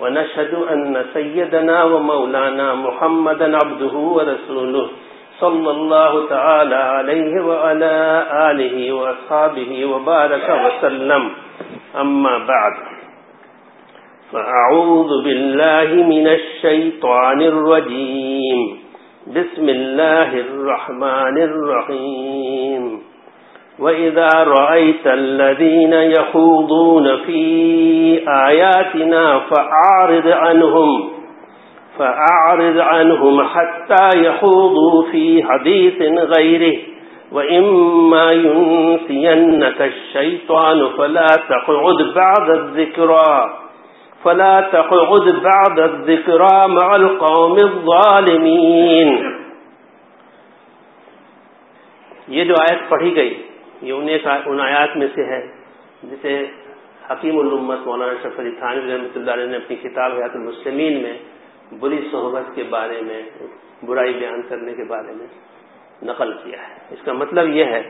ونشهد أن سيدنا ومولانا محمدا عبده ورسوله صلى الله تعالى عليه وعلى آله وأصحابه وبارك وسلم. أما بعد فأعوذ بالله من الشيطان الرجيم. بسم الله الرحمن الرحيم. وإذا رأيت الذين يخوضون في آياتنا فأعرض عنهم فأعرض عنهم حتى يخوضوا في حديث غيره. وإما ينسينك الشيطان فلا تقعد بعد الذكرى فلا تقعد بعد الذكرى مع القوم الظالمين. یہ جو آیت پڑھی گئی یہ ان آیات میں سے ہے، جسے حکیم الامت مولانا شرف علی تھانوی رحمۃ اللہ علیہ نے اپنی کتاب حیات المسلمین میں بری صحبت کے بارے میں، برائی بیان کرنے کے بارے میں نقل کیا ہے۔ اس کا مطلب یہ ہے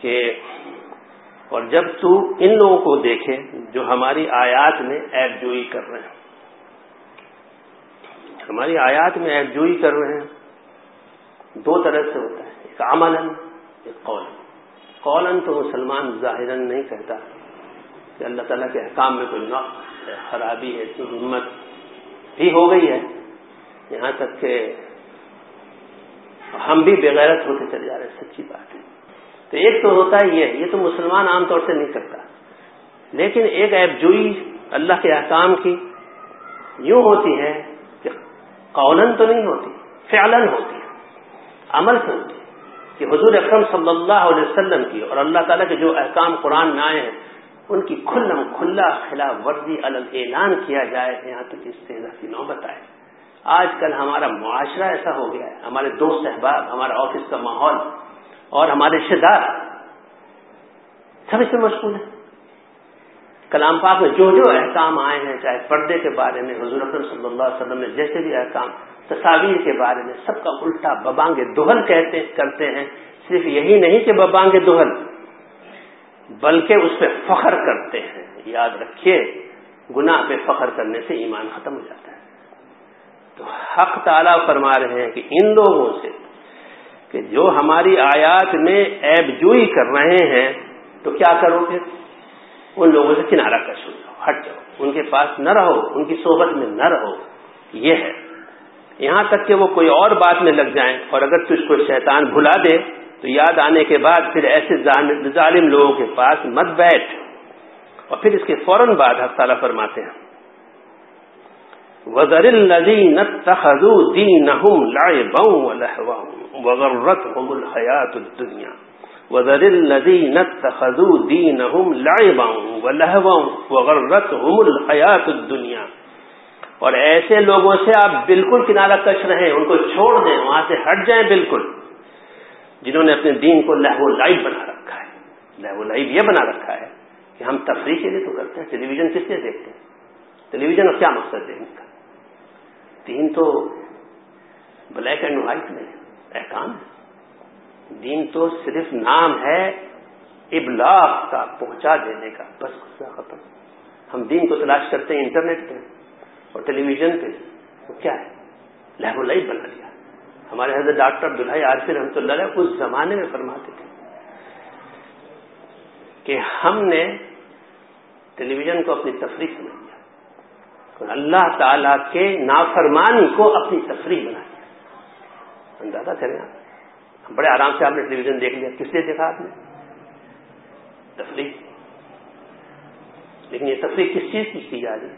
کہ، اور جب تو ان لوگوں کو دیکھے جو ہماری آیات میں ایپ جوئی کر رہے ہیں۔ ہماری آیات میں ایپ جوئی کر رہے ہیں، دو طرح سے ہوتا ہے۔ ایک عمل قول قولن تو مسلمان ظاہر نہیں کہتا کہ اللہ تعالیٰ کے احکام میں کوئی نقص ہے، خرابی ہے اتنی ہمت بھی ہو گئی ہے۔ یہاں تک کہ ہم بھی بغیرت ہوتے چلے جا رہے ہیں، سچی بات ہے۔ تو ایک تو ہوتا ہے یہ یہ تو مسلمان عام طور سے نہیں کرتا۔ لیکن ایک ایپ جوئی اللہ کے احکام کی یوں ہوتی ہے کہ قولن تو نہیں ہوتی فعلن ہوتی ہے، عمل سے ہوتی ہے۔ کہ حضور اکرم صلی اللہ علیہ وسلم کی اور اللہ تعالیٰ کے جو احکام قرآن میں آئے ہیں، ان کی کھلم کھلا خلاف ورزی الگ اعلان کیا جائے، یہاں تک اس سے کی نوبت آئے۔ آج کل ہمارا معاشرہ ایسا ہو گیا ہے، ہمارے دوست احباب، ہمارا آفس کا ماحول اور ہمارے رشتے دار سب اس میں مشغول ہیں۔ کلام پاک میں جو جو احکام آئے ہیں، چاہے پردے کے بارے میں، حضور اکرم صلی اللہ علیہ وسلم نے جیسے بھی احکام، تصاویر کے بارے میں سب کا الٹا ببانگ دہل کہتے، کرتے ہیں۔ صرف یہی نہیں کہ ببانگ دہل، بلکہ اس پہ فخر کرتے ہیں۔ یاد رکھیے، گناہ پہ فخر کرنے سے ایمان ختم ہو جاتا ہے۔ تو حق تعالیٰ فرما رہے ہیں کہ ان لوگوں سے کہ جو ہماری آیات میں ایب جوئی کر رہے ہیں، تو کیا کرو پھر ان لوگوں سے کنارہ کش ہو جاؤ ہٹ جاؤ۔ ان کے پاس نہ رہو، ان کی صحبت میں نہ رہو۔ یہ ہے۔ یہاں تک کہ وہ کوئی اور بات میں لگ جائیں اور اگر تجھ کو شیطان بھلا دے، تو یاد آنے کے بعد پھر ایسے ظالم لوگوں کے پاس مت بیٹھ۔ اور پھر اس کے فوراً بعد حق تعالیٰ فرماتے ہیں۔ وزر الذين اتخذوا دينهم لعبا ولهوا وغرتهم الحياة الدنيا۔ وزر الذين اتخذوا دينهم لعبا ولهوا وغرتهم الدنيا۔ اور ایسے لوگوں سے آپ بالکل کنارہ کش رہیں، ان کو چھوڑ دیں، وہاں سے ہٹ جائیں بالکل۔ جنہوں نے اپنے دین کو لہو لائب بنا رکھا ہے۔ لہو لائب یہ بنا رکھا ہے کہ ہم تفریح کے لیے تو کرتے ہیں ٹیلی ویژن کس لیے دیکھتے ہیں؟ ٹیلی ویژن اور کیا مقصد ہے ان کا؟ دین تو بلیک اینڈ وائٹ میں احکام ہے۔ دین تو صرف نام ہے، ابلاغ کا پہنچا دینے کا، بس ختم ہم دین کو تلاش کرتے ہیں انٹرنیٹ پہ اور ٹیلی ویژن پہ۔ وہ کیا ہے؟ لہو لئی بنا دیا۔ ہمارے حضرت ڈاکٹر عبدالحی عارفی رحمۃ اللہ علیہ اس زمانے میں فرماتے تھے کہ ہم نے ٹیلی ویژن کو اپنی تفریح سمجھ لیا اور اللہ تعالی کے نافرمانی کو اپنی تفریح بنا دیا۔ اندازہ کریں آپ۔ بڑے آرام سے آپ نے ٹیلی ویژن دیکھ لیا، کس لیے دیکھا آپ نے؟ تفریح لیکن یہ تفریح کس چیز کی کی جا رہی ہے؟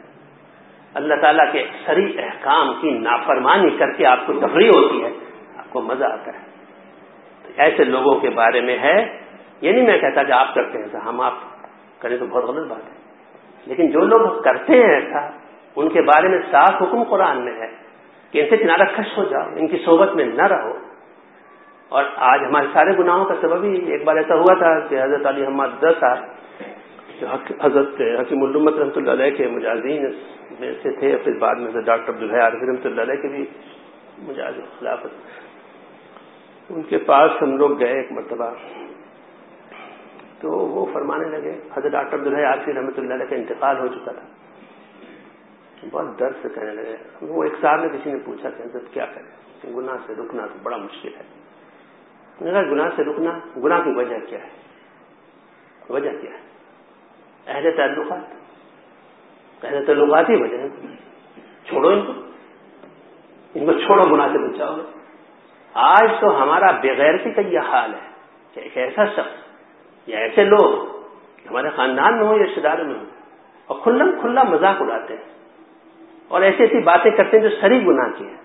اللہ تعالیٰ کے سری احکام کی نافرمانی کر کے آپ کو تفریح ہوتی ہے، آپ کو مزہ آتا ہے۔ تو ایسے لوگوں کے بارے میں ہے، یہ نہیں میں کہتا کہ آپ کرتے ہیں ایسا ہم آپ کریں تو بہت غلط بات ہے۔ لیکن جو لوگ کرتے ہیں ایسا، ان کے بارے میں صاف حکم قرآن میں ہے کہ ان سے کنارہ کش ہو جاؤ، ان کی صحبت میں نہ رہو۔ اور آج ہمارے سارے گناہوں کا سبب ہی ایک بار ایسا ہوا تھا کہ حضرت علی محمد دس صاحب حضرت حکیم علومت رحمۃ اللہ علیہ کے مجازین میں سے تھے پھر بعد میں ڈاکٹر عبدالحی عارف رحمۃ اللہ علیہ کے بھی مجاز خلافت۔ ان کے پاس ہم لوگ گئے ایک مرتبہ۔ تو وہ فرمانے لگے، حضرت ڈاکٹر عبدالحی عارفی رحمۃ اللہ علیہ کا انتقال ہو چکا تھا۔ بہت درد سے کہنے لگے۔ وہ ایک صاحب نے کسی نے پوچھا کہ حضرت کیا کریں؟ گناہ سے رکنا تو بڑا مشکل ہے۔ گناہ سے رکنا، گناہ کی وجہ کیا ہے؟ وجہ کیا ہے؟ اہل تعلقات۔ اہل تعلقات ہی وجہ چھوڑو ان کو۔ ان کو چھوڑو، گناہ سے بچاؤ۔ آج تو ہمارا بغیرتی کا یہ حال ہے؟ کہ ایک ایسا شخص، یا ایسے لوگ ہمارے خاندان میں ہوں یا رشتے داروں میں ہوں، اور کھلم کھلا مذاق اڑاتے ہیں، اور ایسی ایسی باتیں کرتے ہیں جو سری گناہ کی ہیں۔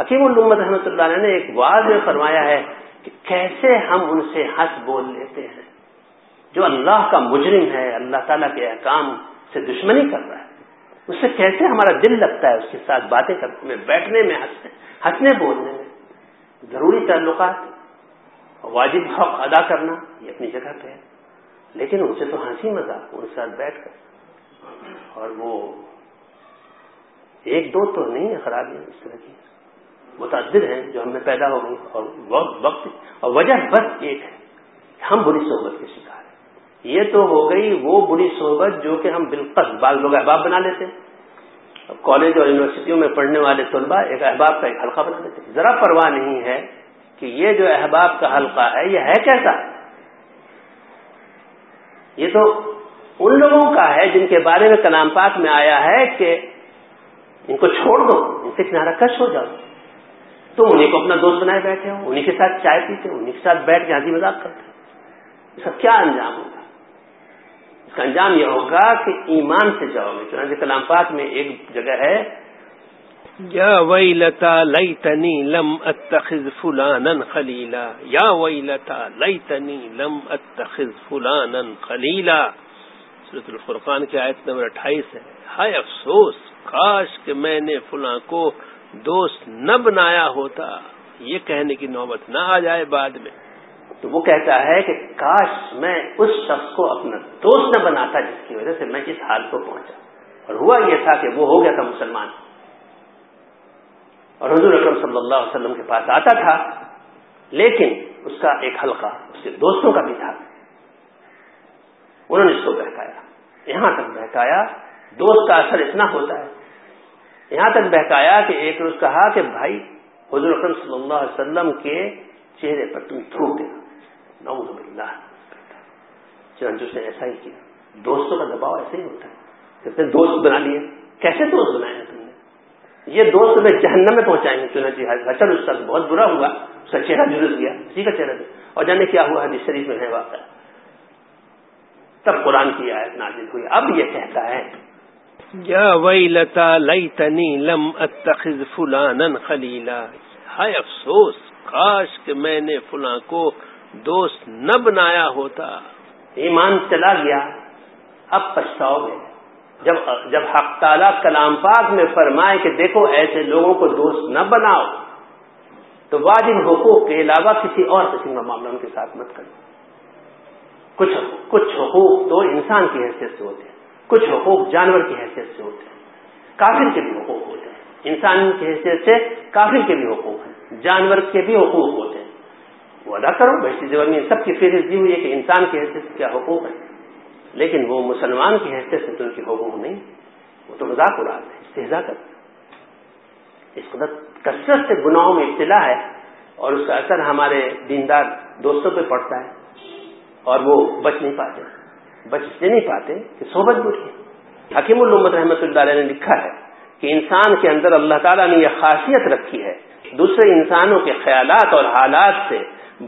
حکیم الامت رحمۃ اللہ علیہ نے ایک واضح میں فرمایا ہے کہ کیسے ہم ان سے ہنس بول لیتے ہیں؟ جو اللہ کا مجرم ہے، اللہ تعالیٰ کے احکام سے دشمنی کر رہا ہے، اس سے کیسے ہمارا دل لگتا ہے اس کے ساتھ باتیں کرنے میں بیٹھنے میں ہنسنے ہنسنے بولنے میں؟ ضروری تعلقات، واجب حق ادا کرنا، یہ اپنی جگہ پہ ہے۔ لیکن ان سے تو ہنسی مذاق، ان کے ساتھ بیٹھ کر۔ اور وہ ایک دو تو نہیں ہے خرابیاں اس طرح کی۔ متعدد ہیں جو ہم میں پیدا ہو گئی اور وقت اور وجہ بس ایک ہے ہم بری صحبت کے شکار ہیں۔ یہ تو ہو گئی وہ بری صحبت جو کہ ہم بالکل بعض لوگ احباب بنا لیتے ہیں۔ کالج اور یونیورسٹیوں میں پڑھنے والے طلبا ایک احباب کا ایک حلقہ بنا لیتے ہیں۔ ذرا پرواہ نہیں ہے کہ یہ جو احباب کا حلقہ ہے، یہ ہے کیسا؟ یہ تو ان لوگوں کا ہے جن کے بارے میں کلام پاک میں آیا ہے کہ ان کو چھوڑ دو، ان سے کنارہ کش ہو جاؤ۔ تو انہیں کو اپنا دوست بنائے بیٹھے ہو انہیں کے ساتھ چائے پیتے انہیں کے ساتھ بیٹھ کے ہنسی مذاق کرتے اس کا کیا انجام ہوگا؟ اس کا انجام یہ ہوگا کہ ایمان سے جاؤ گے۔ چنانچہ کلام پاک میں ایک جگہ ہے، یا وئی لتا لئی تنی لم اتخذ فلانن خلیلا۔ یا وئی لتا لئی تنی لم اتخذ فلانن خلیلا۔ سورت الفرقان کی آیت نمبر اٹھائیس ہے۔ ہائے افسوس، کاش کہ میں نے فلاں کو دوست نہ بنایا ہوتا، یہ کہنے کی نوبت نہ آ جائے بعد میں۔ تو وہ کہتا ہے کہ کاش میں اس شخص کو اپنا دوست نہ بناتا جس کی وجہ سے میں اس حال کو پہنچا۔ اور ہوا یہ تھا کہ وہ ہو گیا تھا مسلمان۔ اور حضور اکرم صلی اللہ علیہ وسلم کے پاس آتا تھا، لیکن اس کا ایک حلقہ اس کے دوستوں کا بھی تھا۔ انہوں نے اس کو بہکایا۔ یہاں تک بہکایا، دوست کا اثر اتنا ہوتا ہے۔ یہاں تک بہکایا کہ ایک روز کہا کہ بھائی، حضور اکرم صلی اللہ علیہ وسلم کے چہرے پر تم تھوک دینا۔ نعوذ باللہ۔ چنانچہ اس نے ایسا ہی کیا۔ دوستوں کا دباؤ ایسے ہی ہوتا ہے۔ کہتے ہیں، دوست بنا لیے۔ کیسے دوست بنائے ہیں تم نے؟ یہ دوست میں جہنم میں پہنچائیں گے۔ چنانچہ حسن اس کا بہت برا ہوا۔ اس کا چہرہ جلس گیا۔ اسی کا چہرہ اور جانے کیا ہوا حدیث شریف میں ہے واقعہ۔ تب قرآن کی آیت نازل ہوئی۔ اب یہ کہتا ہے یا ویلتا لیتنی لم اتخذ فلانا خلیلا۔ ہائے افسوس، کاش کہ میں نے فلاں کو دوست نہ بنایا ہوتا۔ ایمان چلا گیا، اب پچھتاؤ گے۔ جب جب حق تعالی کلام پاک میں فرمائے کہ دیکھو ایسے لوگوں کو دوست نہ بناؤ، تو واجب حقوق کے علاوہ کسی اور قسم کا معاملہ ان کے ساتھ مت کرو۔ کچھ کچھ حقوق تو انسان کی حیثیت سے ہوتے ہیں۔ کچھ حقوق جانور کی حیثیت سے ہوتے ہیں، کافر کے بھی حقوق ہوتے ہیں، انسان کی حیثیت سے کافر کے بھی حقوق ہیں، جانور کے بھی حقوق ہوتے ہیں۔ وہ ادا کرو بحثی زبان میں سب کی فہرست دی ہوئی ہے کہ انسان کی حیثیت سے کیا حقوق ہیں۔ لیکن وہ مسلمان کی حیثیت سے تو ان کی حقوق نہیں وہ تو مذاق اڑاتے ہیں استحضا کرتے اس قدر کثرت سے گناہوں میں ابتلا ہے اور اس کا اثر ہمارے دیندار دوستوں پہ پڑتا ہے اور وہ بچ نہیں پاتے۔ بچ نہیں پاتے کہ صحبت بری ہے حکیم الامت رحمۃ اللہ علیہ نے لکھا ہے کہ انسان کے اندر اللہ تعالیٰ نے یہ خاصیت رکھی ہے۔ دوسرے انسانوں کے خیالات اور حالات سے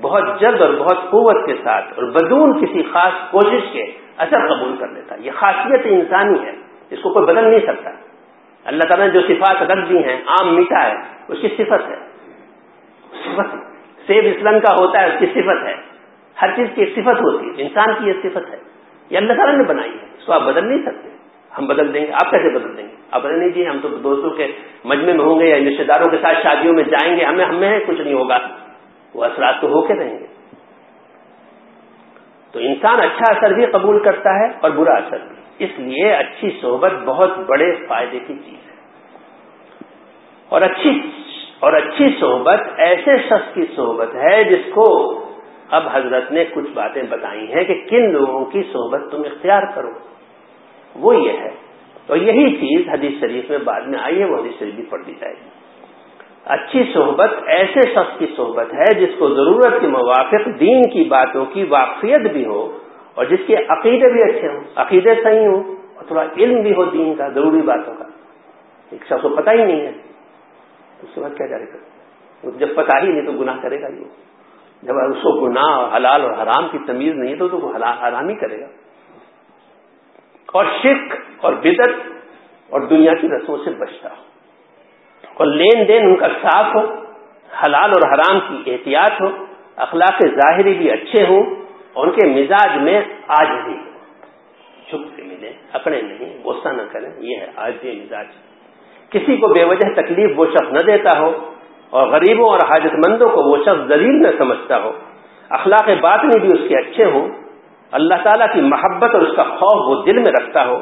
بہت جلد اور بہت قوت کے ساتھ اور بدون کسی خاص کوشش کے اثر قبول کر لیتا۔ یہ خاصیت انسانی ہے، اس کو کوئی بدل نہیں سکتا۔ اللہ تعالیٰ نے جو صفات رکھ دی ہیں، عام میٹھا ہے، اس کی صفت ہے۔ صفت سیب اسلم کا ہوتا ہے، اس کی صفت ہے۔ ہر چیز کی ایک صفت ہوتی ہے، انسان کی یہ صفت ہے۔ یہ اللہ تعالیٰ نے بنائی ہے۔ اس کو آپ بدل نہیں سکتے۔ ہم بدل دیں گے۔ آپ کیسے بدل دیں گے؟ اب نہیں جی ہم تو دوستوں کے مجمے میں ہوں گے یا رشتے داروں کے ساتھ شادیوں میں جائیں گے۔ ہمیں ہمیں کچھ نہیں ہوگا۔ وہ اثرات تو ہو کے رہیں گے۔ تو انسان اچھا اثر بھی قبول کرتا ہے اور برا اثر بھی۔ اس لیے اچھی صحبت بہت بڑے فائدے کی چیز ہے۔ اور اچھی اور اچھی صحبت ایسے شخص کی صحبت ہے جس کو اب حضرت نے کچھ باتیں بتائی ہیں کہ کن لوگوں کی صحبت تم اختیار کرو۔ وہ یہ ہے۔ اور یہی چیز حدیث شریف میں بعد میں آئی ہے، وہ حدیث شریف بھی پڑھ دی جائے گی۔ اچھی صحبت ایسے شخص کی صحبت ہے جس کو ضرورت کے موافق دین کی باتوں کی واقفیت بھی ہو اور جس کے عقیدے بھی اچھے ہوں۔ عقیدے صحیح ہوں اور تھوڑا علم بھی ہو دین کا، ضروری باتوں کا۔ ایک شخص کو پتہ ہی نہیں ہے۔ اس کے بعد کیا جائے گا؟ جب پتہ ہی نہیں تو گناہ کرے گا یہ جب اس کو گناہ اور حلال اور حرام کی تمیز نہیں ہے تو وہ حرام ہی کرے گا۔ اور شرک اور بدت اور دنیا کی رسموں سے بچتا ہو۔ اور لین دین ان کا صاف ہو، حلال اور حرام کی احتیاط ہو، اخلاق ظاہری بھی اچھے ہوں، اور ان کے مزاج میں آج بھی چھپ کے ملے، اکڑے نہیں، غصہ نہ کریں، یہ ہے آج بھی مزاج۔ کسی کو بے وجہ تکلیف وہ شخص نہ دیتا ہو اور غریبوں اور حاجت مندوں کو وہ شخص دلیل نہ سمجھتا ہو، اخلاق باطنی بھی اس کے اچھے ہوں، اللہ تعالیٰ کی محبت اور اس کا خوف وہ دل میں رکھتا ہو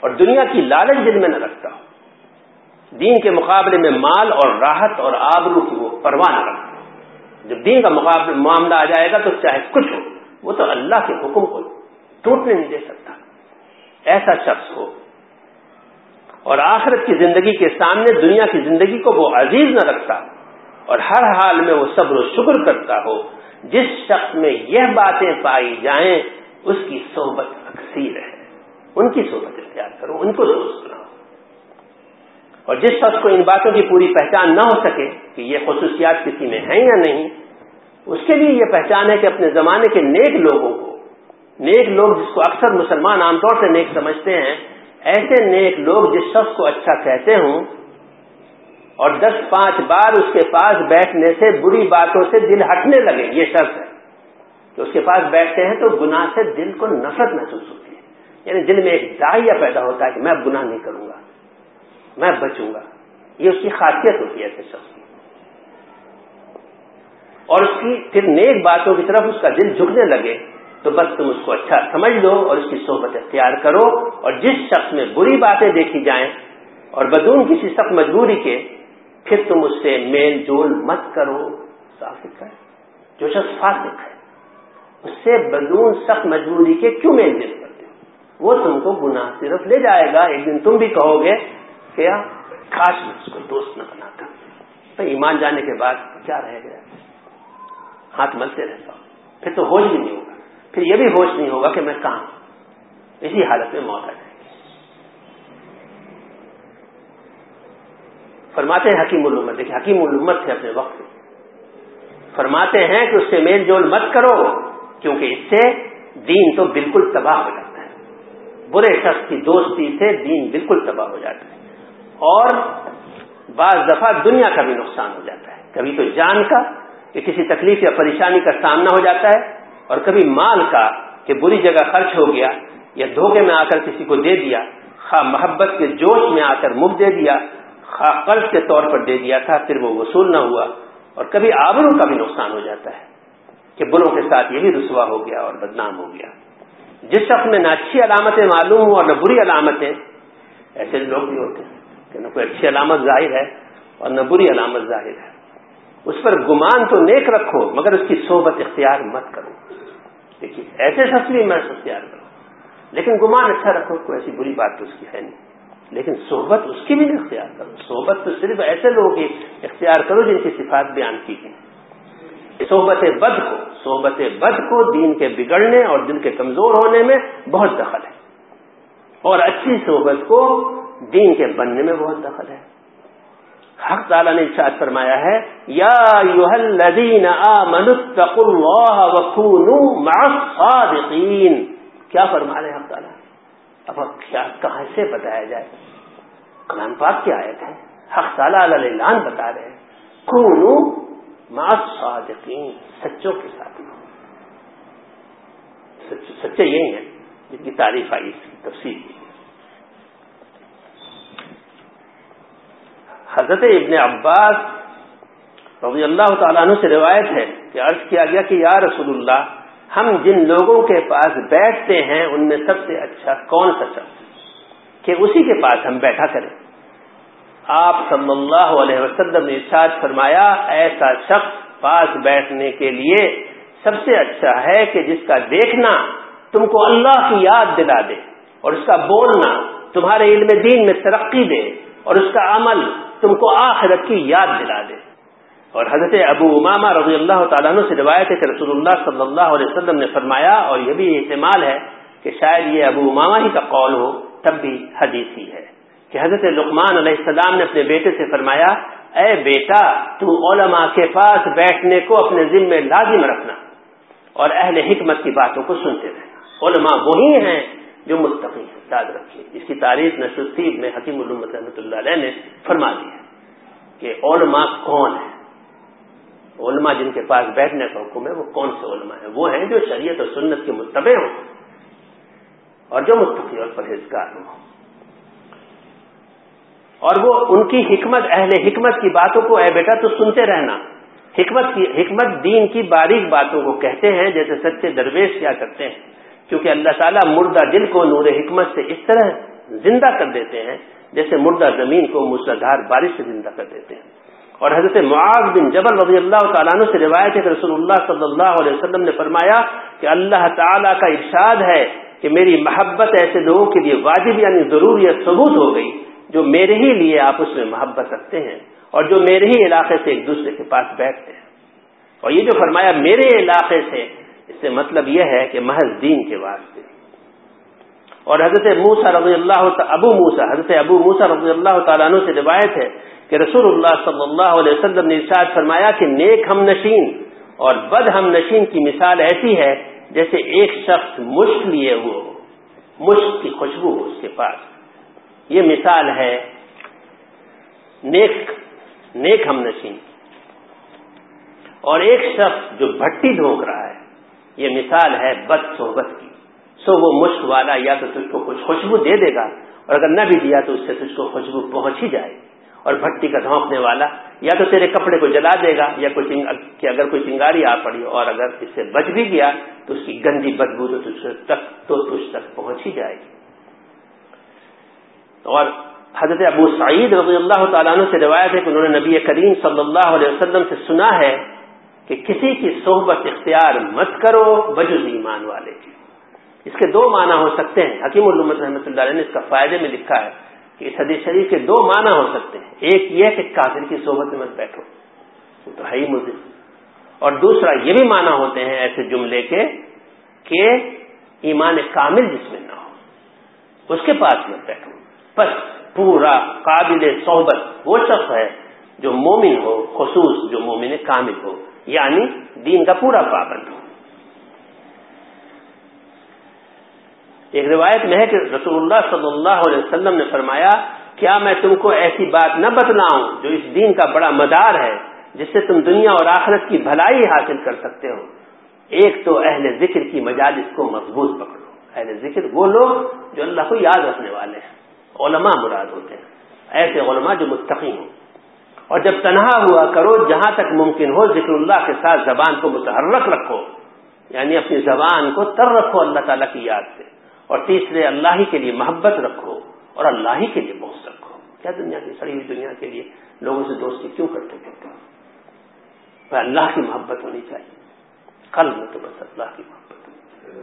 اور دنیا کی لالچ دل میں نہ رکھتا ہو۔ دین کے مقابلے میں مال اور راحت اور آبرو کی وہ پرواہ نہ رکھتا جب دین کا معاملہ آ جائے گا تو چاہے کچھ ہو، وہ تو اللہ کے حکم کو ٹوٹنے نہیں دے سکتا۔ ایسا شخص ہو اور آخرت کی زندگی کے سامنے دنیا کی زندگی کو وہ عزیز نہ رکھتا۔ اور ہر حال میں وہ صبر و شکر کرتا ہو۔ جس شخص میں یہ باتیں پائی جائیں، اس کی صحبت اکثیر ہے۔ ان کی صحبت اختیار کرو، ان کو دوست بناؤ۔ اور جس شخص کو ان باتوں کی پوری پہچان نہ ہو سکے کہ یہ خصوصیات کسی میں ہیں یا نہیں، اس کے لیے یہ پہچان ہے کہ اپنے زمانے کے نیک لوگوں کو، نیک لوگ جس کو اکثر مسلمان عام طور سے نیک سمجھتے ہیں، ایسے نیک لوگ جس شخص کو اچھا کہتے ہوں اور دس پانچ بار اس کے پاس بیٹھنے سے بری باتوں سے دل ہٹنے لگے، یہ شخص ہے۔ کہ اس کے پاس بیٹھتے ہیں تو گناہ سے دل کو نفرت محسوس ہوتی ہے۔ یعنی دل میں ایک دائیا پیدا ہوتا ہے کہ میں گناہ نہیں کروں گا، میں بچوں گا۔ یہ اس کی خاصیت ہوتی ہے ایسے شخص کی۔ اور اس کی پھر نیک باتوں کی طرف اس کا دل جھکنے لگے تو بس تم اس کو اچھا سمجھ لو اور اس کی صحبت اختیار کرو۔ اور جس شخص میں بری باتیں دیکھی جائیں اور بدون کسی سخت مجبوری کے پھر تم اس سے میل جول مت کرو۔ صاف ہے۔ جو شخص فاسق ہے، اس سے بدون سخت مجبوری کے کیوں میل جل کرتے ہو؟ وہ تم کو گناہ صرف لے جائے گا۔ ایک دن تم بھی کہو گے کیا کاش میں اس کو دوست نہ بناتا۔ تو ایمان جانے کے بعد کیا رہ گیا؟ ہاتھ ملتے رہتا ہوں۔ پھر تو ہوش بھی نہیں ہوگا۔ پھر یہ بھی ہوش نہیں ہوگا کہ میں کہاں اسی حالت میں موت آ جائے۔ فرماتے ہیں حکیم الامت، دیکھیں حکیم الامت تھے اپنے وقت فرماتے ہیں کہ اس سے میل جول مت کرو، کیونکہ اس سے دین تو بالکل تباہ ہو جاتا ہے۔ برے شخص کی دوستی سے دین بالکل تباہ ہو جاتا ہے۔ اور بعض دفعہ دنیا کا بھی نقصان ہو جاتا ہے۔ کبھی تو جان کا، کہ کسی تکلیف یا پریشانی کا سامنا ہو جاتا ہے، اور کبھی مال کا، کہ بری جگہ خرچ ہو گیا یا دھوکے میں آ کر کسی کو دے دیا، خواہ محبت کے جوش میں آ کر مفت دے دیا۔ قرض کے طور پر دے دیا تھا، پھر وہ وصول نہ ہوا اور کبھی آبروں کا بھی نقصان ہو جاتا ہے کہ بروں کے ساتھ یہ بھی رسوا ہو گیا اور بدنام ہو گیا۔ جس شخص میں نہ اچھی علامتیں معلوم ہوں اور نہ بری علامتیں، ایسے لوگ بھی ہوتے ہیں کہ نہ کوئی اچھی علامت ظاہر ہے اور نہ بری علامت ظاہر ہے۔ اس پر گمان تو نیک رکھو، مگر اس کی صحبت اختیار مت کرو۔ دیکھیے، ایسے شخص بھی میں اختیار کرو، لیکن گمان اچھا رکھو، کوئی ایسی بری بات تو اس کی ہے نہیں۔ لیکن صحبت اس کی بھی نہیں اختیار کرو۔ صحبت تو صرف ایسے لوگوں کی اختیار کرو جن کی صفات بیان کی گئی۔ صحبت بد کو، صحبت بد کو دین کے بگڑنے اور دل کے کمزور ہونے میں بہت دخل ہے۔ اور اچھی صحبت کو دین کے بننے میں بہت دخل ہے۔ حق تعالیٰ نے ارشاد فرمایا ہے، یا کیا فرما رہے حق تعالیٰ؟ اب کیا، کہاں سے بتایا جائے؟ کلام پاک کی آیت ہے۔ حق تعالیٰ علیہ بتا رہے ہیں۔ کونو صادقین سچوں کے ساتھ۔ سچے یہی ہیں جن کی تعریف آئی اس کی تفصیل کی۔ حضرت ابن عباس رضی اللہ تعالیٰ عنہ سے روایت ہے کہ عرض کیا گیا کہ یا رسول اللہ ہم جن لوگوں کے پاس بیٹھتے ہیں، ان میں سب سے اچھا کون سا شخص؟ کہ اسی کے پاس ہم بیٹھا کریں۔ آپ صلی اللہ علیہ وسلم نے ارشاد فرمایا، ایسا شخص پاس بیٹھنے کے لیے سب سے اچھا ہے کہ جس کا دیکھنا تم کو اللہ کی یاد دلا دے، اور اس کا بولنا تمہارے علم دین میں ترقی دے، اور اس کا عمل تم کو آخرت کی یاد دلا دے۔ اور حضرت ابو امامہ رضی اللہ تعالیٰ عنہ سے روایت ہے کہ رسول اللہ صلی اللہ علیہ وسلم نے فرمایا، اور یہ بھی احتمال ہے کہ شاید یہ ابو امامہ ہی کا قول ہو، تب بھی حدیث ہی ہے کہ حضرت لقمان علیہ السلام نے اپنے بیٹے سے فرمایا، اے بیٹا، تو علماء کے پاس بیٹھنے کو اپنے ذمے لازم رکھنا اور اہل حکمت کی باتوں کو سنتے رہنا۔ علماء وہی ہیں جو مستقی ہیں، یاد رکھیے۔ اس کی تعریف نشرطیب میں حکیم علومت رحمۃ اللہ علیہ نے فرما دی ہے کہ علماء کون ہیں؟ علماء جن کے پاس بیٹھنے کا حکم ہے، وہ کون سے علماء ہیں؟ وہ ہیں جو شریعت اور سنت کے متبع ہوں اور جو مستقی اور پرہیزگار ہوں۔ اور وہ ان کی حکمت، اہل حکمت کی باتوں کو، اے بیٹا تو سنتے رہنا۔ حکمت کی، حکمت دین کی باریک باتوں کو کہتے ہیں، جیسے سچے درویش کیا کرتے ہیں۔ کیونکہ اللہ تعالیٰ مردہ دل کو نور حکمت سے اس طرح زندہ کر دیتے ہیں، جیسے مردہ زمین کو مسلدھار بارش سے زندہ کر دیتے ہیں۔ اور حضرت معاذ بن جبل رضی اللہ تعالیٰ عنہ سے روایت ہے کہ رسول اللہ صلی اللہ علیہ وسلم نے فرمایا کہ اللہ تعالیٰ کا ارشاد ہے کہ میری محبت ایسے لوگوں کے لیے واجب یعنی ضرور یا ثبوت ہو گئی جو میرے ہی لیے آپ اس میں محبت رکھتے ہیں اور جو میرے ہی علاقے سے ایک دوسرے کے پاس بیٹھتے ہیں۔ اور یہ جو فرمایا میرے علاقے سے، اس سے مطلب یہ ہے کہ محض دین کے واسطے۔ اور حضرت موسا رضی اللہ ابو موسا حضرت ابو موسا رضی اللہ تعالیٰ عنہ سے روایت ہے کہ رسول اللہ صلی اللہ علیہ وسلم نے ارشاد فرمایا کہ نیک ہم نشین اور بد ہم نشین کی مثال ایسی ہے جیسے ایک شخص مشک لیے ہوئے ہو، مشک کی خوشبو اس کے پاس۔ یہ مثال ہے نیک نیک ہم نشین۔ اور ایک شخص جو بھٹی ڈھونک رہا ہے، یہ مثال ہے بد صحبت کی۔ سو وہ مشک والا یا تو تجھ کو کچھ خوشبو دے دے گا، اور اگر نہ بھی دیا تو اس سے تجھ کو خوشبو پہنچ ہی جائے۔ اور بھٹی کا دھونکنے والا یا تو تیرے کپڑے کو جلا دے گا، یا کوئی کہ اگر کوئی چنگاری آ پڑی اور اگر اس سے بچ بھی گیا تو اس کی گندی بدبو تو تجھ تک، تو تجھ تک پہنچ ہی جائے گی۔ اور حضرت ابو سعید رضی اللہ تعالیٰ عنہ سے روایت ہے کہ انہوں نے نبی کریم صلی اللہ علیہ وسلم سے سنا ہے کہ کسی کی صحبت اختیار مت کرو بجز ایمان والے کی۔ اس کے دو معنی ہو سکتے ہیں۔ حکیم الامت رحمۃ اللہ علیہ نے اس کا فائدے میں لکھا ہے کہ اس حدیث شریف کے دو معنی ہو سکتے ہیں۔ ایک یہ کہ کافر کی صحبت میں مت بیٹھو۔ وہ تو ہے ہی مجھے اور دوسرا یہ بھی معنی ہوتے ہیں ایسے جملے کے کہ ایمان کامل جس میں نہ ہو، اس کے پاس مت بیٹھو۔ بس پورا قابل صحبت وہ شخص ہے جو مومن ہو، خصوص جو مومن کامل ہو یعنی دین کا پورا پابند ہو۔ ایک روایت میں ہے کہ رسول اللہ صلی اللہ علیہ وسلم نے فرمایا، کیا میں تم کو ایسی بات نہ بتلاؤں جو اس دین کا بڑا مدار ہے، جس سے تم دنیا اور آخرت کی بھلائی حاصل کر سکتے ہو؟ ایک تو اہل ذکر کی مجالس کو مضبوط پکڑو۔ اہل ذکر وہ لوگ جو اللہ کو یاد رکھنے والے ہیں۔ علماء مراد ہوتے ہیں۔ ایسے علماء جو مستقی ہوں۔ اور جب تنہا ہوا کرو، جہاں تک ممکن ہو، ذکر اللہ کے ساتھ زبان کو متحرک رکھو۔ یعنی اپنی زبان کو تر رکھو اللہ تعالیٰ کی یاد سے۔ اور تیسرے، اللہ ہی کے لیے محبت رکھو اور اللہ ہی کے لیے بہت رکھو۔ کیا دنیا کی سڑی ہوئی دنیا کے لیے لوگوں سے دوستی کیوں کرتے پھرتے اللہ کی محبت ہونی چاہیے۔ کل میں تو بس اللہ کی محبت ہونی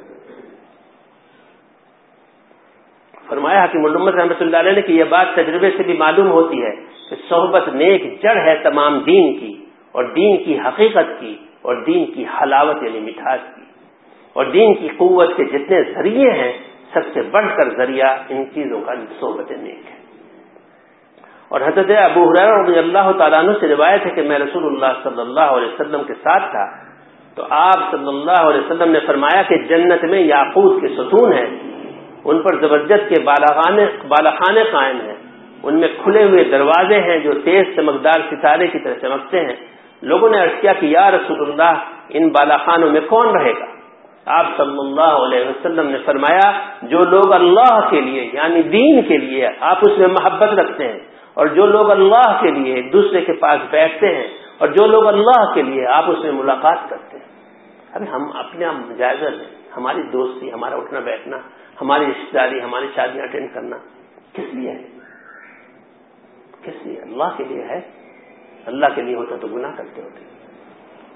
فرمایا کہ ملمت رحمۃ اللہ علیہ نے کہ یہ بات تجربے سے بھی معلوم ہوتی ہے کہ صحبت نیک جڑ ہے تمام دین کی اور دین کی حقیقت کی اور دین کی حلاوت یعنی مٹھاس کی۔ اور دین کی قوت کے جتنے ذریعے ہیں سب سے بڑھ کر ذریعہ ان چیزوں کا صحبت نیک ہے۔ اور حضرت ابو رضی اللہ تعالیٰ عنہ سے روایت ہے کہ میں رسول اللہ صلی اللہ علیہ وسلم کے ساتھ تھا۔ تو آپ صلی اللہ علیہ وسلم نے فرمایا کہ جنت میں یاقوت کے ستون ہیں۔ ان پر زبردست کے بالاخانے قائم ہیں۔ ان میں کھلے ہوئے دروازے ہیں جو تیز چمکدار ستارے کی طرح چمکتے ہیں۔ لوگوں نے کیا کہ یا رسول اللہ، ان بالاخانوں میں کون رہے گا؟ آپ صلی اللہ علیہ وسلم نے فرمایا، جو لوگ اللہ کے لیے یعنی دین کے لیے آپ اس میں محبت رکھتے ہیں، اور جو لوگ اللہ کے لیے ایک دوسرے کے پاس بیٹھتے ہیں، اور جو لوگ اللہ کے لیے آپ اس میں ملاقات کرتے ہیں۔ ابھی ہم اپنے آپ جائزہ لیں ہماری دوستی، ہمارا اٹھنا بیٹھنا، ہماری رشتے داری، ہماری شادیاں اٹینڈ کرنا، کس لیے؟ ہے کس لیے؟ اللہ کے لیے ہے۔ اللہ کے لیے ہوتا تو گناہ کرتے ہوتے۔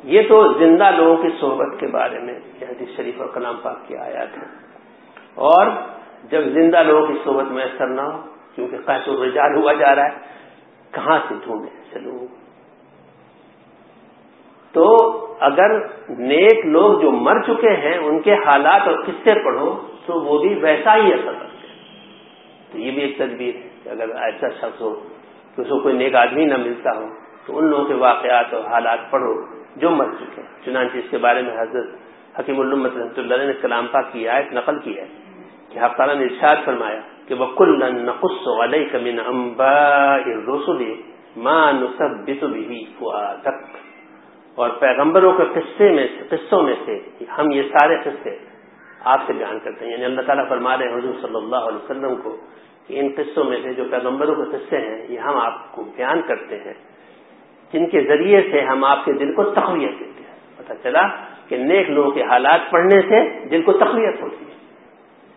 یہ تو زندہ لوگوں کی صحبت کے بارے میں حدیث شریف اور کلام پاک کی آیات ہے اور جب زندہ لوگوں کی صحبت میسر نہ ہو کیونکہ قحط الرجال ہوا جا رہا ہے، کہاں سے ڈھونڈے چلو۔ تو اگر نیک لوگ جو مر چکے ہیں، ان کے حالات اور قصے پڑھو، تو وہ بھی ویسا ہی اثر کرتے ہیں تو یہ بھی ایک تدبیر ہے کہ اگر ایسا شخص ہو، کہ اس کو کوئی نیک آدمی نہ ملتا ہو، تو ان لوگوں کے واقعات اور حالات پڑھو۔ جو مر چکے ہیں چنانچہ اس کے بارے میں حضرت حکیم المت رحمۃ اللہ نے کلام پاک کی آیت نقل کی ہے کہ حق تعالیٰ نے ارشاد فرمایا کہ وہ کل نقص علیہ کمن امبا رسول ماں نصب اور پیغمبروں کے قصے میں قصوں میں سے ہم یہ سارے قصے آپ سے بیان کرتے ہیں۔ یعنی اللہ تعالیٰ فرما رہے ہیں حضور صلی اللہ علیہ وسلم کو کہ ان قصوں میں سے جو پیغمبروں کے قصے ہیں، یہ ہم آپ کو بیان کرتے ہیں۔ جن کے ذریعے سے ہم آپ کے دل کو تقویت دیتے ہیں۔ پتہ چلا کہ نیک لوگوں کے حالات پڑھنے سے دل کو تقویت ہوتی ہے۔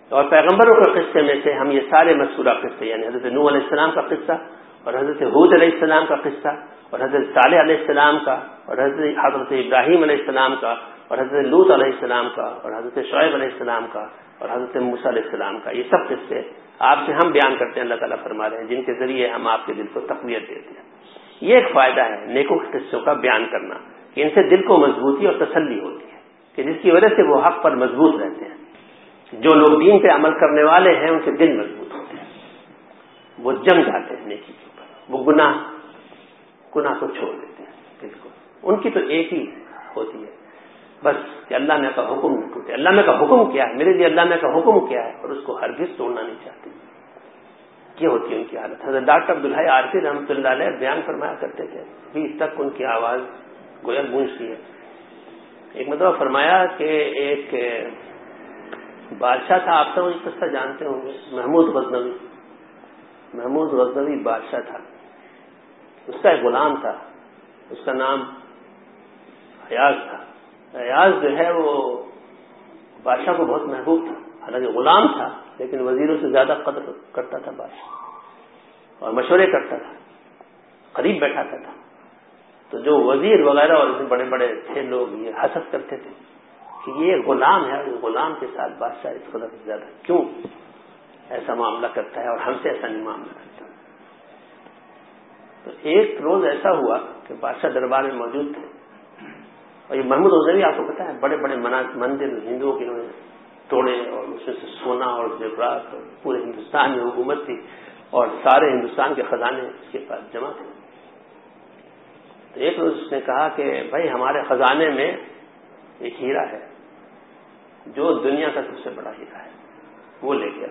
اور پیغمبروں کے قصے میں سے ہم یہ سارے مذکورہ قصے یعنی حضرت نو علیہ السلام کا قصہ اور حضرت حود علیہ السلام کا قصہ اور حضرت صالح علیہ السلام کا اور حضرت حضرت ابراہیم علیہ السلام کا اور حضرت لوت علیہ السلام کا اور حضرت شعیب علیہ السلام کا اور حضرت موسیٰ علیہ السلام کا۔ یہ سب قصے آپ سے ہم بیان کرتے ہیں، اللہ تعالیٰ فرما رہے ہیں، جن کے ذریعے ہم آپ کے دل کو تقویت دیتے ہیں۔ یہ ایک فائدہ ہے نیکوں کے قصوں کا بیان کرنا کہ ان سے دل کو مضبوطی اور تسلی ہوتی ہے کہ جس کی وجہ سے وہ حق پر مضبوط رہتے ہیں۔ جو لوگ دین پہ عمل کرنے والے ہیں، ان کے دل مضبوط ہوتے ہیں۔ وہ جم جاتے ہیں نیکی کے اوپر۔ وہ گناہ گناہ کو چھوڑ دیتے ہیں۔ بالکل۔ ان کی تو ایک ہی ہوتی ہے۔ بس کہ اللہ میں کا حکم نہ ٹوٹے۔ اللہ میں کا حکم کیا ہے۔ میرے لیے اللہ میں کا حکم کیا ہے اور اس کو ہرگز توڑنا نہیں چاہتے۔ یہ ہوتی ہے ان کی حالت۔ حضرت ڈاکٹر عبدالحی عارفی رحمۃ اللہ علیہ بیان فرمایا کرتے تھے ابھی تک ان کی آواز گویا گونجتی ہے۔ ایک مطلب فرمایا کہ ایک بادشاہ تھا، آپ سب یہ قصہ جانتے ہوں گے۔ محمود غزنوی۔ محمود غزنوی بادشاہ تھا۔ اس کا ایک غلام تھا۔ اس کا نام حیاض تھا۔ ریاض جو ہے وہ بادشاہ کو بہت محبوب تھا، حالانکہ غلام تھا۔ لیکن وزیروں سے زیادہ قدر کرتا تھا بادشاہ اور مشورے کرتا تھا، قریب بیٹھاتا تھا۔ تو جو وزیر وغیرہ اور بڑے بڑے تھے لوگ، یہ حسد کرتے تھے کہ یہ غلام ہے اور غلام کے ساتھ بادشاہ اس قدر سے زیادہ کیوں ایسا معاملہ کرتا ہے اور ہم سے ایسا نہیں معاملہ کرتا؟ تو ایک روز ایسا ہوا کہ بادشاہ دربار میں موجود تھے۔ اور یہ محمود اوزری آپ کو پتا ہے، بڑے بڑے مندر، ہندوؤں کے انہوں نے توڑے اور اس میں سے سونا اور زیورات اور پورے ہندوستان میں حکومت تھی اور سارے ہندوستان کے خزانے اس کے پاس جمع تھے۔ تو ایک روز اس نے کہا کہ بھائی ہمارے خزانے میں ایک ہیرا ہے، جو دنیا کا سب سے بڑا ہیرا ہے، وہ لے گیا۔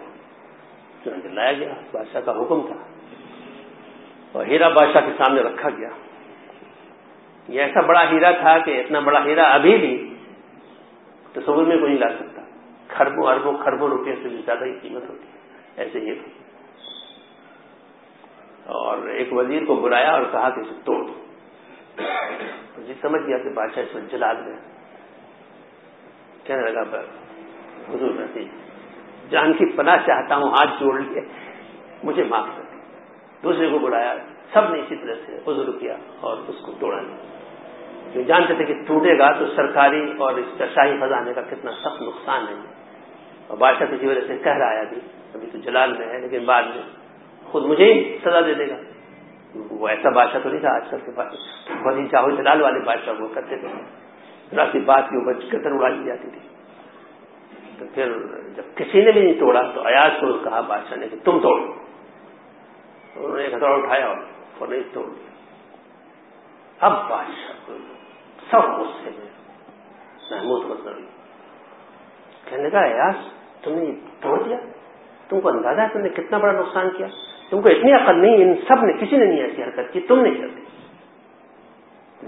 چنانچہ لایا گیا، بادشاہ کا حکم تھا۔ اور ہیرا بادشاہ کے سامنے رکھا گیا۔ یہ ایسا بڑا ہیرا تھا کہ اتنا بڑا ہیرا ابھی بھی تصور میں کوئی نہیں لا سکتا۔ کھربوں، اربوں، کھربوں روپئے سے بھی زیادہ ہی قیمت ہوتی ہے۔ ایسے ہی اور ایک وزیر کو بلایا اور کہا کہ اسے توڑ دو۔ جی سمجھ گیا کہ بادشاہ اس وقت جلال میں کہنے لگا حضور میں جان کی پناہ چاہتا ہوں، ہاتھ جوڑ لیے مجھے معاف کر دوسرے کو بلایا، سب نے اسی طرح سے عذر کیا اور اس کو توڑا۔ نہیں جو جانتے تھے کہ ٹوٹے گا تو سرکاری اور اس کا شاہی خزانے کا کتنا سخت نقصان ہے۔ اور بادشاہ کسی وجہ سے کہہ رہا ہے ابھی ابھی تو جلال میں ہے، لیکن بعد میں خود مجھے ہی سزا دے دے گا۔ وہ ایسا بادشاہ تو نہیں تھا، آج کل کے پاس بہت ہی چاہو جلال والے بادشاہ وہ کرتے تھے۔ ذرا سی بات کے اوپر قطر اڑائی جاتی تھی۔ تو پھر جب کسی نے بھی نہیں توڑا، تو ایاز کو کہا بادشاہ نے کہ تم توڑو انہوں نے ایک ہتھوڑا اٹھایا اور فوراً توڑ دیا۔ اب بادشاہ سب غصے میں محمود مطلب۔ کہنے کا ایاس تم نے توڑ دیا، تم کو اندازہ ہے تم نے کتنا بڑا نقصان کیا، تم کو اتنی عقل نہیں، ان سب نے کسی نے نہیں ایسی حرکت کی، تم نے کر دی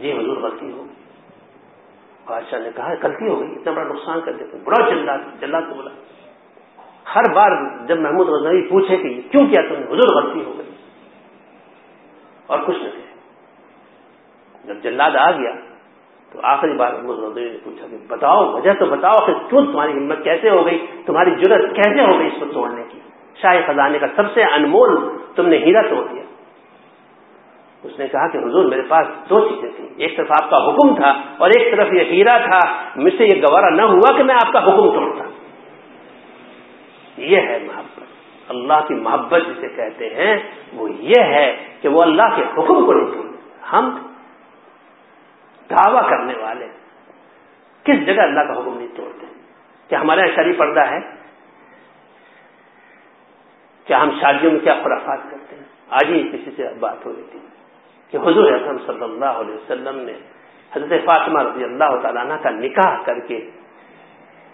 جی حضور، غلطی ہو بادشاہ نے کہا، غلطی ہو گئی، اتنا بڑا نقصان کر دیا بڑا جلد جلد کو بولا، ہر بار جب محمود غزنوی پوچھے کہ کیوں کیا تم نے، حضور، غلطی ہو گئی. اور کچھ نہ جب جلاد آ گیا تو آخری بار نے پوچھا کہ بتاؤ، وجہ تو بتاؤ کہ کیوں تمہاری ہمت کیسے ہو گئی؟ تمہاری جرت کیسے ہو گئی اس کو توڑنے کی؟ شاہی خزانے کا سب سے انمول تم نے ہیرا توڑ دیا۔ اس نے کہا کہ حضور میرے پاس دو چیزیں تھیں۔ ایک طرف آپ کا حکم تھا اور ایک طرف یہ ہیرا تھا۔ مجھ سے یہ گوارا نہ ہوا کہ میں آپ کا حکم توڑتا۔ یہ ہے محبت۔ اللہ کی محبت جسے کہتے ہیں، وہ یہ ہے کہ وہ اللہ کے حکم کو نہیں توڑتے ہم دعوی کرنے والے کس جگہ اللہ کا حکم نہیں توڑتے؟ کیا ہمارے یہاں شری پردہ ہے کیا ہم شادیوں میں کیا خرافات کرتے ہیں؟ آج ہی کسی سے بات ہو رہی تھی کہ حضور اکرم صلی اللہ علیہ وسلم نے حضرت فاطمہ رضی اللہ تعالیٰ کا نکاح کر کے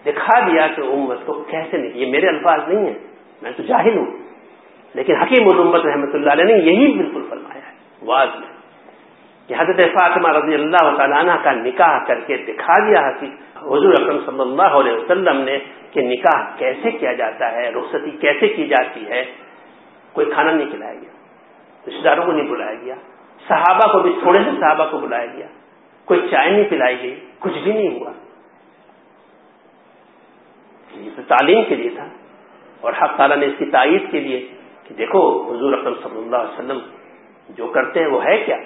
دکھا دیا کہ امت کو کیسے نہیں، یہ میرے الفاظ نہیں ہیں، میں تو جاہل ہوں، لیکن حکیم الامت رحمۃ اللہ علیہ نے یہی بالکل فرمایا ہے، واضح کہ حضرت فاطمہ رضی اللہ تعالیٰ کا نکاح کر کے دکھا دیا حضور اکرم صلی اللہ علیہ وسلم نے کہ نکاح کیسے کیا جاتا ہے، رخصتی کیسے کی جاتی ہے؟ کوئی کھانا نہیں کھلایا گیا رشتے داروں کو نہیں بلایا گیا، صحابہ کو بھی تھوڑے سے صحابہ کو بلایا گیا، کوئی چائے نہیں پلائی گئی، کچھ بھی نہیں ہوا۔ یہ تو تعلیم کے لیے تھا اور حق تعالیٰ نے اس کی تائید کے لیے کہ دیکھو حضور اکرم صلی اللہ علیہ وسلم جو کرتے ہیں وہ ہے کیا؟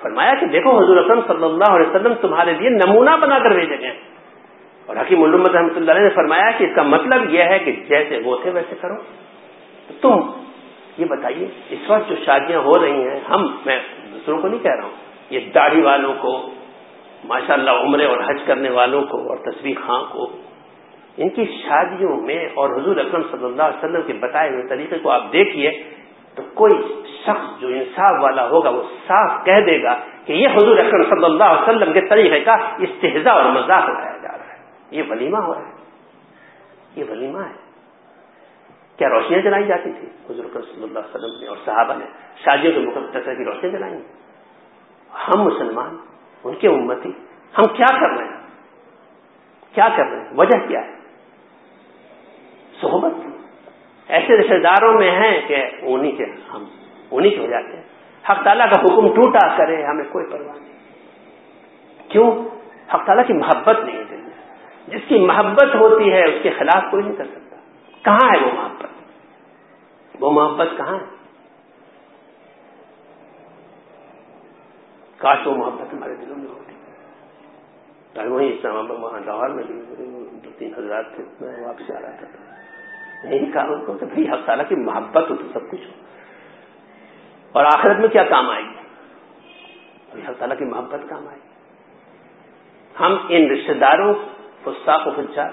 فرمایا کہ دیکھو حضور اکرم صلی اللہ علیہ وسلم تمہارے لیے نمونہ بنا کر بھیجے گئے اور حکیم علومت رحمۃ اللہ علیہ نے فرمایا کہ اس کا مطلب یہ ہے کہ جیسے وہ تھے ویسے کرو۔ تو تم یہ بتائیے، اس وقت جو شادیاں ہو رہی ہیں، ہم، میں دوسروں کو نہیں کہہ رہا ہوں، یہ داڑھی والوں کو ماشاء اللہ عمرے اور حج کرنے والوں کو اور تصویر خاں کو، ان کی شادیوں میں اور حضور اکرم صلی اللہ علیہ وسلم کے بتائے ہوئے طریقے کو آپ دیکھیے تو کوئی شخص جو انصاف والا ہوگا وہ صاف کہہ دے گا کہ یہ حضور اکرم صلی اللہ علیہ وسلم کے طریقے کا استحضا اور مذاق اٹھایا جا رہا ہے۔ یہ ولیمہ ہو رہا ہے۔ یہ ولیمہ ہے۔ کیا روشنیاں جلائی جاتی تھی حضور اکرم صلی اللہ علیہ وسلم نے اور صحابہ نے شادیوں کے مقدس کی روشنیاں جلائیں۔ ہم مسلمان، ان کے امتی، ہم کیا کر رہے ہیں؟ کیا کر رہے ہیں؟ وجہ کیا ہے؟ صحبت۔ ایسے رشتے داروں میں ہیں کہ انہی کے ہم انہی کے ہو جاتے ہیں حق تعالیٰ کا حکم ٹوٹا کرے، ہمیں کوئی پرواہ نہیں۔ کیوں؟ حق تعالیٰ کی محبت نہیں ہے۔ دل میں جس کی محبت ہوتی ہے، اس کے خلاف کوئی نہیں کر سکتا۔ کہاں ہے وہ محبت؟ وہ محبت کہاں ہے؟ کاش وہ محبت ہمارے دلوں میں ہوتی۔ وہیں اسلام آباد وہاں لاہور میں دو تین حضرات تھے، میں واپس آ رہا تھا۔ یہی کہا ان کو کہ بھائی، حق تعالیٰ کی محبت ہو تو سب کچھ ہو۔ اور آخرت میں کیا کام آئے گی؟ حق تعالیٰ کی محبت کام آئے گی۔ ہم ان رشتے داروں، فساق و فجار،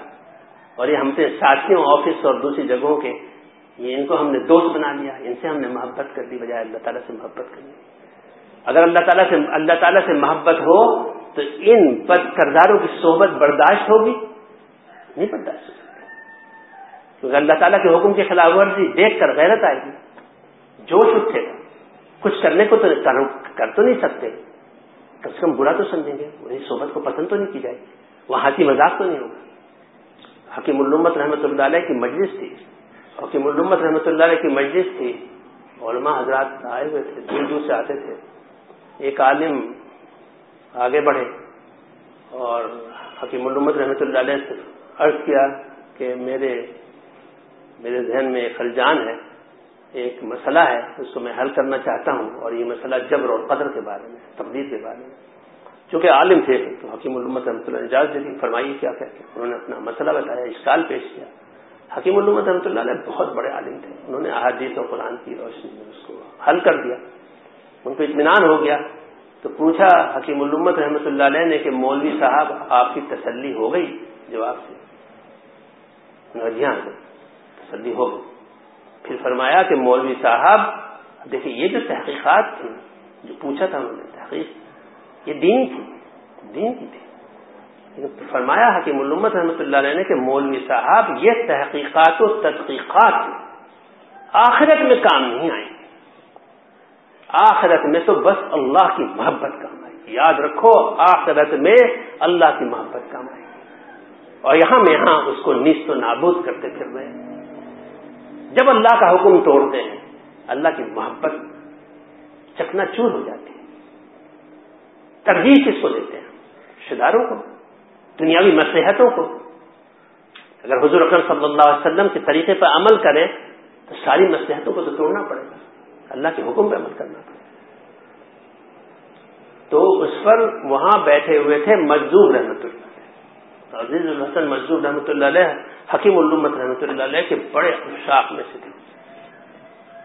اور یہ ہم سے ساتھیوں، آفس اور دوسری جگہوں کے، یہ ان کو ہم نے دوست بنا لیا، ان سے ہم نے محبت کر دی، بجائے اللہ تعالیٰ سے محبت کر دی۔ اگر اللہ تعالیٰ سے، اللہ تعالیٰ سے محبت ہو، تو ان بد کرداروں کی صحبت برداشت ہوگی۔ نہیں برداشت ہو کیونکہ اللہ تعالیٰ کے حکم کی خلاف ورزی دیکھ کر غیرت آئے گی۔ جوش اٹھے گا۔ کچھ کرنے کو تو کر تو نہیں سکتے۔ کم سے کم برا تو سمجھیں گے۔ وہی صحبت کو پسند تو نہیں کی جائے۔ گی وہ ہاتھی مذاق تو نہیں ہوگا۔ حکیم الامت رحمۃ اللہ علیہ کی مجلس تھی۔ حکیم الامت رحمۃ اللہ علیہ کی مجلس تھی۔ علماء حضرات آئے ہوئے تھے، دور دور سے آتے تھے۔ ایک عالم آگے بڑھے اور حکیم الامت رحمۃ اللہ علیہ سے عرض کیا کہ میرے میرے ذہن میں ایک خلجان ہے۔ ایک مسئلہ ہے، اس کو میں حل کرنا چاہتا ہوں، اور یہ مسئلہ جبر اور قدر کے بارے میں، تبدیل کے بارے میں۔ چونکہ عالم تھے، تو حکیم الامت رحمۃ اللہ اجازت دی فرمائیے کیا کہتے انہوں نے اپنا مسئلہ بتایا، اشکال پیش کیا۔ حکیم الامت رحمۃ اللہ علیہ بہت بڑے عالم تھے۔ انہوں نے احادیث اور قرآن کی روشنی میں اس کو حل کر دیا۔ ان کو اطمینان ہو گیا۔ تو پوچھا حکیم الامت رحمۃ اللہ علیہ نے کہ مولوی صاحب، آپ کی تسلی ہو گئی؟ جواب سے جی ہاں تسلی ہو گئی۔ پھر فرمایا کہ مولوی صاحب دیکھیے یہ جو تحقیقات تھی جو پوچھا تھا انہوں نے، تحقیق یہ دین کی دین کی تھی۔ فرمایا حکیم الامت رحمۃ اللہ علیہ نے کہ مولوی صاحب، یہ تحقیقات و تحقیقات آخرت میں کام نہیں آئیں۔ آخرت میں تو بس اللہ کی محبت کام آئے۔ گی یاد رکھو، آخرت میں اللہ کی محبت کام آئے۔ گی اور یہاں میں یہاں اس کو نیست و نابود کرتے پھر رہے جب اللہ کا حکم توڑتے ہیں، اللہ کی محبت چکنا چور ہو جاتی ہے۔ ترجیح کس کو دیتے ہیں؟ رشتے داروں کو، دنیاوی مسلحتوں کو۔ اگر حضور اکرم صلی اللہ علیہ وسلم کے طریقے پر عمل کریں، تو ساری مسلحتوں کو تو توڑنا پڑے گا۔ اللہ کے حکم پہ عمل کرنا پڑے گا۔ تو اس پر وہاں بیٹھے ہوئے تھے مزدور رحمت اللہ۔ عزیز الحسن مزدور رحمۃ اللہ علیہ، حکیم علومت رحمۃ اللہ علیہ کے بڑے اشاق میں سے تھے۔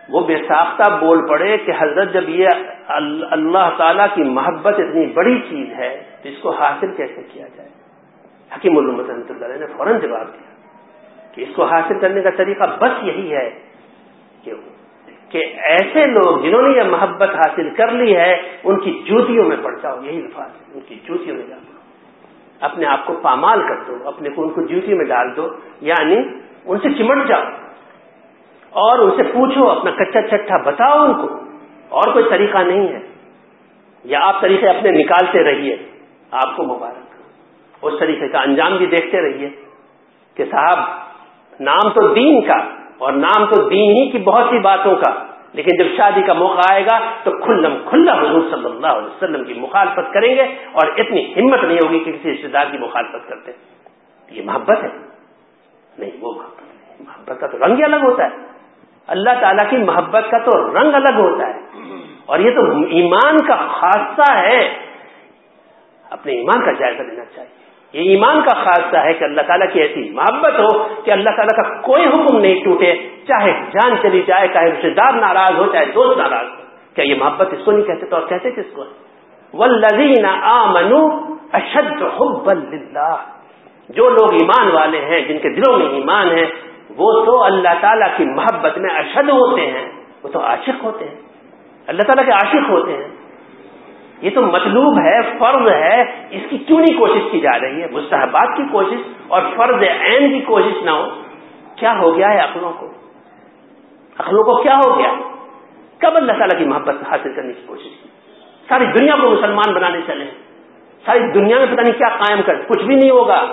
وہ بے ساختہ بول پڑے کہ حضرت جب یہ اللہ تعالی کی محبت اتنی بڑی چیز ہے تو اس کو حاصل کیسے کیا جائے؟ حکیم علومت رحمۃ اللہ علیہ نے فوراً جواب دیا کہ اس کو حاصل کرنے کا طریقہ بس یہی ہے کہ کہ ایسے لوگ جنہوں نے یہ محبت حاصل کر لی ہے، ان کی جوتیوں میں پڑ جاؤ، یہی الفاظ ان کی جوتیوں میں جاؤ۔ اپنے آپ کو پامال کر دو، اپنے کو ان کو جوتی میں ڈال دو یعنی ان سے چمٹ جاؤ۔ اور ان سے پوچھو، اپنا کچا چٹھا بتاؤ ان کو۔ اور کوئی طریقہ نہیں ہے۔ یا آپ طریقے اپنے نکالتے رہیے۔ آپ کو مبارک۔ اس طریقے کا انجام بھی دیکھتے رہیے کہ صاحب، نام تو دین کا اور نام تو دین ہی کی بہت سی باتوں کا۔ لیکن جب شادی کا موقع آئے گا تو کھلم کھلا حضور صلی اللہ علیہ وسلم کی مخالفت کریں گے اور اتنی ہمت نہیں ہوگی کہ کسی رشتے دار کی مخالفت کرتے یہ محبت ہے۔ نہیں، وہ محبت محبت کا تو رنگ ہی الگ ہوتا ہے۔ اللہ تعالیٰ کی محبت کا تو رنگ الگ ہوتا ہے۔ اور یہ تو ایمان کا خاصہ ہے۔ اپنے ایمان کا جائزہ لینا چاہیے۔ یہ ایمان کا خاصہ ہے کہ اللہ تعالیٰ کی ایسی محبت ہو کہ اللہ تعالیٰ کا کوئی حکم نہیں ٹوٹے، چاہے جان چلی جائے، چاہے رشتے دار ناراض ہو، چاہے دوست ناراض ہو۔ کیا یہ محبت اس کو نہیں کہتے تو اور کہتے کس کو؟ ولزین آ منو اشد حب اللہ جو لوگ ایمان والے ہیں، جن کے دلوں میں ایمان ہے، وہ تو اللہ تعالیٰ کی محبت میں اشد ہوتے ہیں، وہ تو عاشق ہوتے ہیں۔ اللہ تعالیٰ کے عاشق ہوتے ہیں۔ یہ تو مطلوب ہے، فرض ہے، اس کی کیوں نہیں کوشش کی جا رہی ہے؟ مستحبات کی کوشش اور فرض عین کی کوشش نہ ہو۔ کیا ہو گیا ہے عقلوں کو؟ عقلوں کو کیا ہو گیا؟ کب اللہ تعالیٰ کی محبت حاصل کرنے کی کوشش کی؟ ساری دنیا کو مسلمان بنانے چلے ساری دنیا میں پتہ نہیں کیا قائم کر، کچھ بھی نہیں ہوگا۔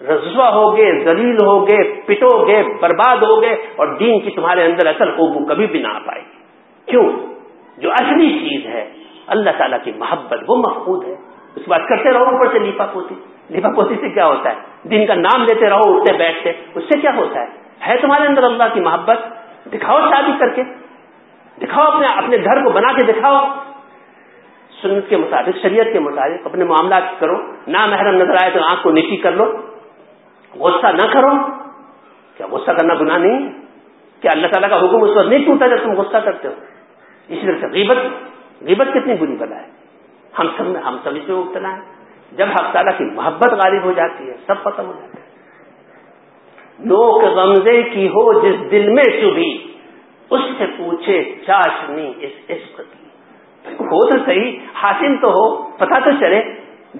رضوا ہو گئے زلیل ہو گئے، پٹو گے برباد ہو گئے اور دین کی تمہارے اندر اصل خوب کبھی بھی نہ آ پائے کیوں؟ جو اصلی چیز ہے۔ اللہ تعالیٰ کی محبت، وہ محفوظ ہے۔ اس کے بعد کرتے رہو، اوپر سے لیپا پوتی۔ لیپا پوتی سے کیا ہوتا ہے؟ دن کا نام لیتے رہو، اٹھتے، بیٹھتے، اس سے کیا ہوتا ہے؟ ہے تمہارے اندر اللہ کی محبت؟ دکھاؤ شادی کر کے۔ دکھاؤ اپنے اپنے گھر کو بنا کے دکھاؤ۔ سنت کے مطابق، شریعت کے مطابق اپنے معاملات کرو۔ نہ محرم نظر آئے تو آنکھ کو نیچی کر لو۔ غصہ نہ کرو۔ کیا غصہ کرنا گناہ نہیں؟ ہے کیا اللہ تعالیٰ کا حکم اس وقت نہیں ٹوٹا جب تم غصہ کرتے ہو؟ اسی طرح سے غیبت۔ غیبت کتنی بری بلا ہے۔ ہم سب میں ہم سب اس میں مبتلا ہے جب حق تعالیٰ کی محبت غالب ہو جاتی ہے، سب ختم ہو جاتا ہے۔ لوک غمزے کی ہو جس دل میں چبھی اس سے پوچھے چاشنی اس عشق کی۔ ہو تو صحیح، حاصل تو ہو پتا تو چلے،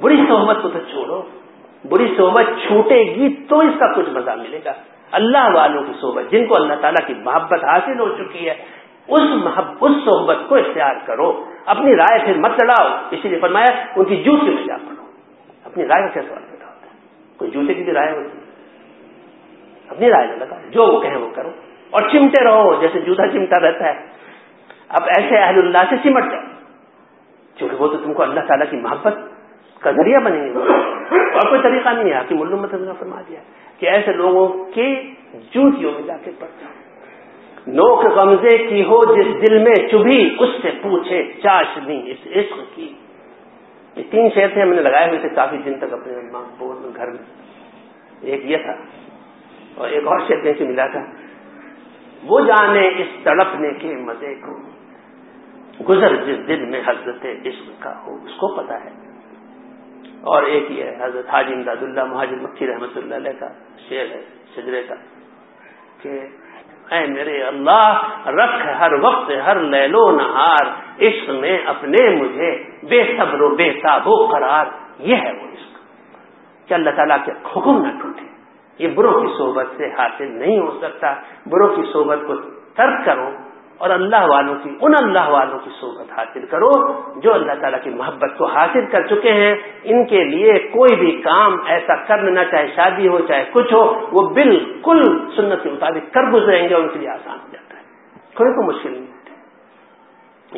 بری صحبت کو تو چھوڑو۔ بری صحبت چھوٹے گی تو اس کا کچھ مزہ ملے گا۔ اللہ والوں کی صحبت، جن کو اللہ تعالیٰ کی محبت حاصل ہو چکی ہے اس محب، اس صحبت کو اختیار کرو۔ اپنی رائے پھر مت لڑاؤ اسی لیے فرمایا، ان کی جوتے میں جا پڑو۔ اپنی رائے کا کیا سوال پیدا ہوتا ہے۔ کوئی جوتے کی بھی رائے ہوتی ہے۔ اپنی رائے نہ لگاؤ۔ جو وہ کہیں وہ کرو۔ اور چمٹے رہو، جیسے جوتا چمٹا رہتا ہے۔ اب ایسے اہل اللہ سے چمٹ جاؤ۔ کیونکہ وہ تو تم کو اللہ تعالیٰ کی محبت کا ذریعہ بنیں گے۔ اور کوئی طریقہ نہیں ہے۔ کہ ملو مت فرما دیا کہ ایسے لوگوں کے جوتیوں میں جا کے پڑ جاؤ۔ نوک غمزے کی ہو جس دل میں چبھی، اس سے پوچھے چاشنی اس عشق کی۔ یہ تین شہر تھے، ہم نے لگائے ہوئے تھے کافی دن تک اپنے بورڈ میں گھر میں۔ ایک یہ تھا اور ایک اور شہر کہیں سے ملا تھا؟ وہ جانے اس تڑپنے کے مزے کو، گزر جس دل میں حضرت عشق کا ہو۔ اس کو پتا ہے۔ اور ایک یہ حضرت حاجی امداد اللہ، مہاجر مکھی رحمت اللہ علیہ کا شعر ہے، شجرے کا، کہ اے میرے اللہ، رکھ ہر وقت ہر لیلو نہار عشق میں اپنے مجھے بے صبر و بے و قرار، یہ ہے وہ عشق کہ اللہ تعالیٰ کے حکم نہ ٹوٹے۔ یہ بروں کی صحبت سے حاصل نہیں ہو سکتا۔ بروں کی صحبت کو ترک کرو۔ اور اللہ والوں کی ان اللہ والوں کی صحبت حاصل کرو جو اللہ تعالیٰ کی محبت کو حاصل کر چکے ہیں۔ ان کے لیے کوئی بھی کام ایسا کر نہ چاہے شادی ہو، چاہے کچھ ہو، وہ بالکل سنت کے مطابق کر گزریں گے اور ان کے لیے آسان ہو جاتا ہے۔ کوئی کوئی مشکل نہیں ہوتی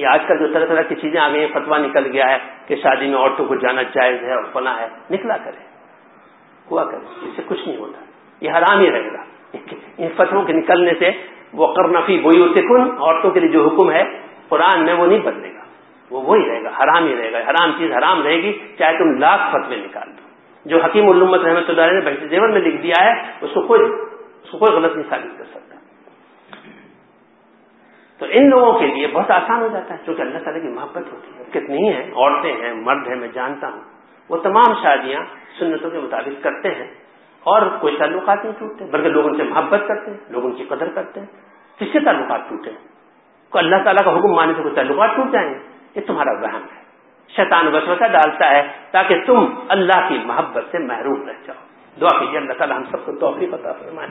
یہ آج کل جو طرح طرح کی چیزیں آ گئی ہیں فتوا نکل گیا ہے کہ شادی میں عورتوں کو جانا جائز ہے اور فنا ہے۔ نکلا کرے ہوا کرے اس سے کچھ نہیں ہوتا۔ یہ حرام ہی رہے گا۔ ان فتووں کے نکلنے سے وہ کرنفی وہی کن عورتوں کے لیے جو حکم ہے، قرآن میں وہ نہیں بدلے گا۔ وہ وہی رہے گا، حرام ہی رہے گا۔ حرام چیز حرام رہے گی، چاہے تم لاکھ فتوے نکال دو۔ جو حکیم علومت رحمۃ اللہ علیہ نے بحث زیور میں لکھ دیا ہے، اس کو کوئی اس کو کوئی غلط نہیں ثابت کر سکتا۔ تو ان لوگوں کے لیے بہت آسان ہو جاتا ہے کیونکہ اللہ تعالیٰ کی محبت ہوتی ہے۔ کتنی ہیں؟ عورتیں ہیں، مرد ہیں، میں جانتا ہوں۔ وہ تمام شادیاں سنتوں کے مطابق کرتے ہیں۔ اور کوئی تعلقات نہیں ٹوٹتے، بلکہ لوگ ان سے محبت کرتے ہیں، لوگ ان کی قدر کرتے ہیں۔ کس سے تعلقات ٹوٹے؟ کوئی اللہ تعالیٰ کا حکم ماننے سے کوئی تعلقات ٹوٹ جائیں؟ گے یہ تمہارا وہم ہے۔ شیطان وسوسہ ڈالتا ہے تاکہ تم اللہ کی محبت سے محروم رہ جاؤ۔ دعا کیجیے اللہ تعالیٰ ہم سب کو توفیق عطا فرمائے۔